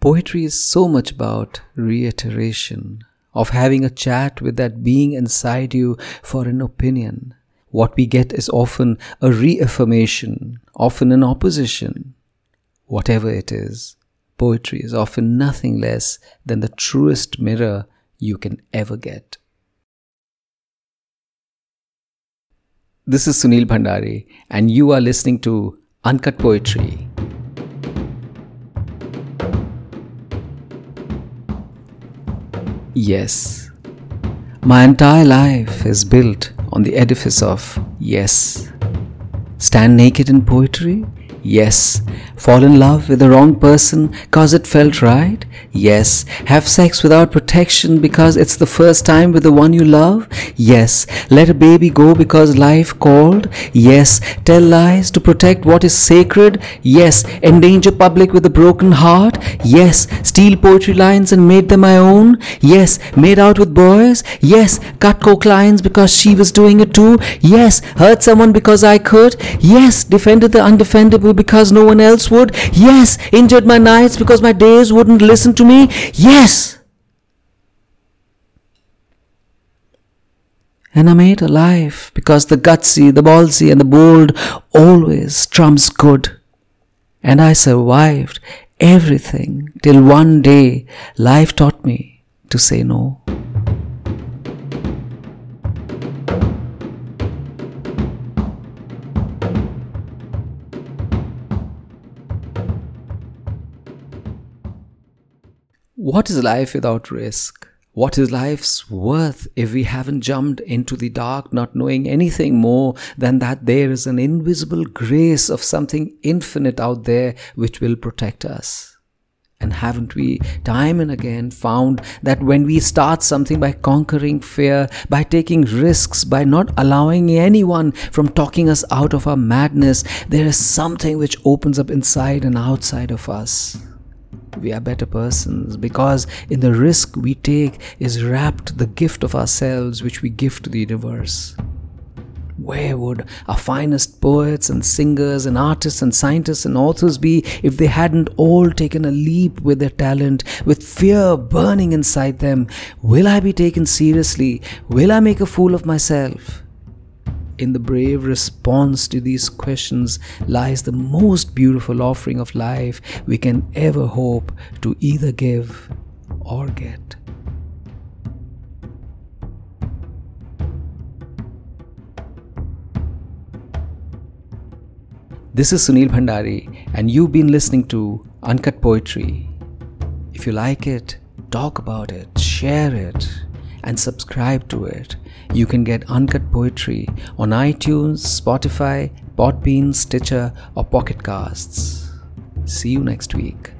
Poetry is so much about reiteration, of having a chat with that being inside you for an opinion. What we get is often a reaffirmation, often an opposition. Whatever it is, poetry is often nothing less than the truest mirror you can ever get. This is Sunil Bhandari, and you are listening to Uncut Poetry. Yes, my entire life is built on the edifice of yes. Stand naked in poetry? Yes. Fall in love with the wrong person cause it felt right? Yes. Have sex without protection because it's the first time with the one you love? Yes. Let a baby go because life called? Yes. Tell lies to protect what is sacred? Yes. Endanger public with a broken heart? Yes. Steal poetry lines and made them my own? Yes. Made out with boys? Yes. Cut coke lines because she was doing it too? Yes. Hurt someone because I could? Yes. Defended the undefendable because no one else would. Yes, injured my nights because my days wouldn't listen to me. Yes. And I made a life because the gutsy, the ballsy, and the bold always trumps good. And I survived everything till one day life taught me to say no. What is life without risk? What is life's worth if we haven't jumped into the dark, not knowing anything more than that there is an invisible grace of something infinite out there which will protect us? And haven't we time and again found that when we start something by conquering fear, by taking risks, by not allowing anyone from talking us out of our madness, there is something which opens up inside and outside of us? We are better persons because in the risk we take is wrapped the gift of ourselves which we give to the universe. Where would our finest poets and singers and artists and scientists and authors be if they hadn't all taken a leap with their talent, with fear burning inside them? Will I be taken seriously? Will I make a fool of myself? In the brave response to these questions lies the most beautiful offering of life we can ever hope to either give or get. This is Sunil Bhandari, and you've been listening to Uncut Poetry. If you like it, talk about it, share it, and subscribe to it you can get uncut poetry on iTunes, Spotify, Podbean, Stitcher, or Pocket Casts. See you next week.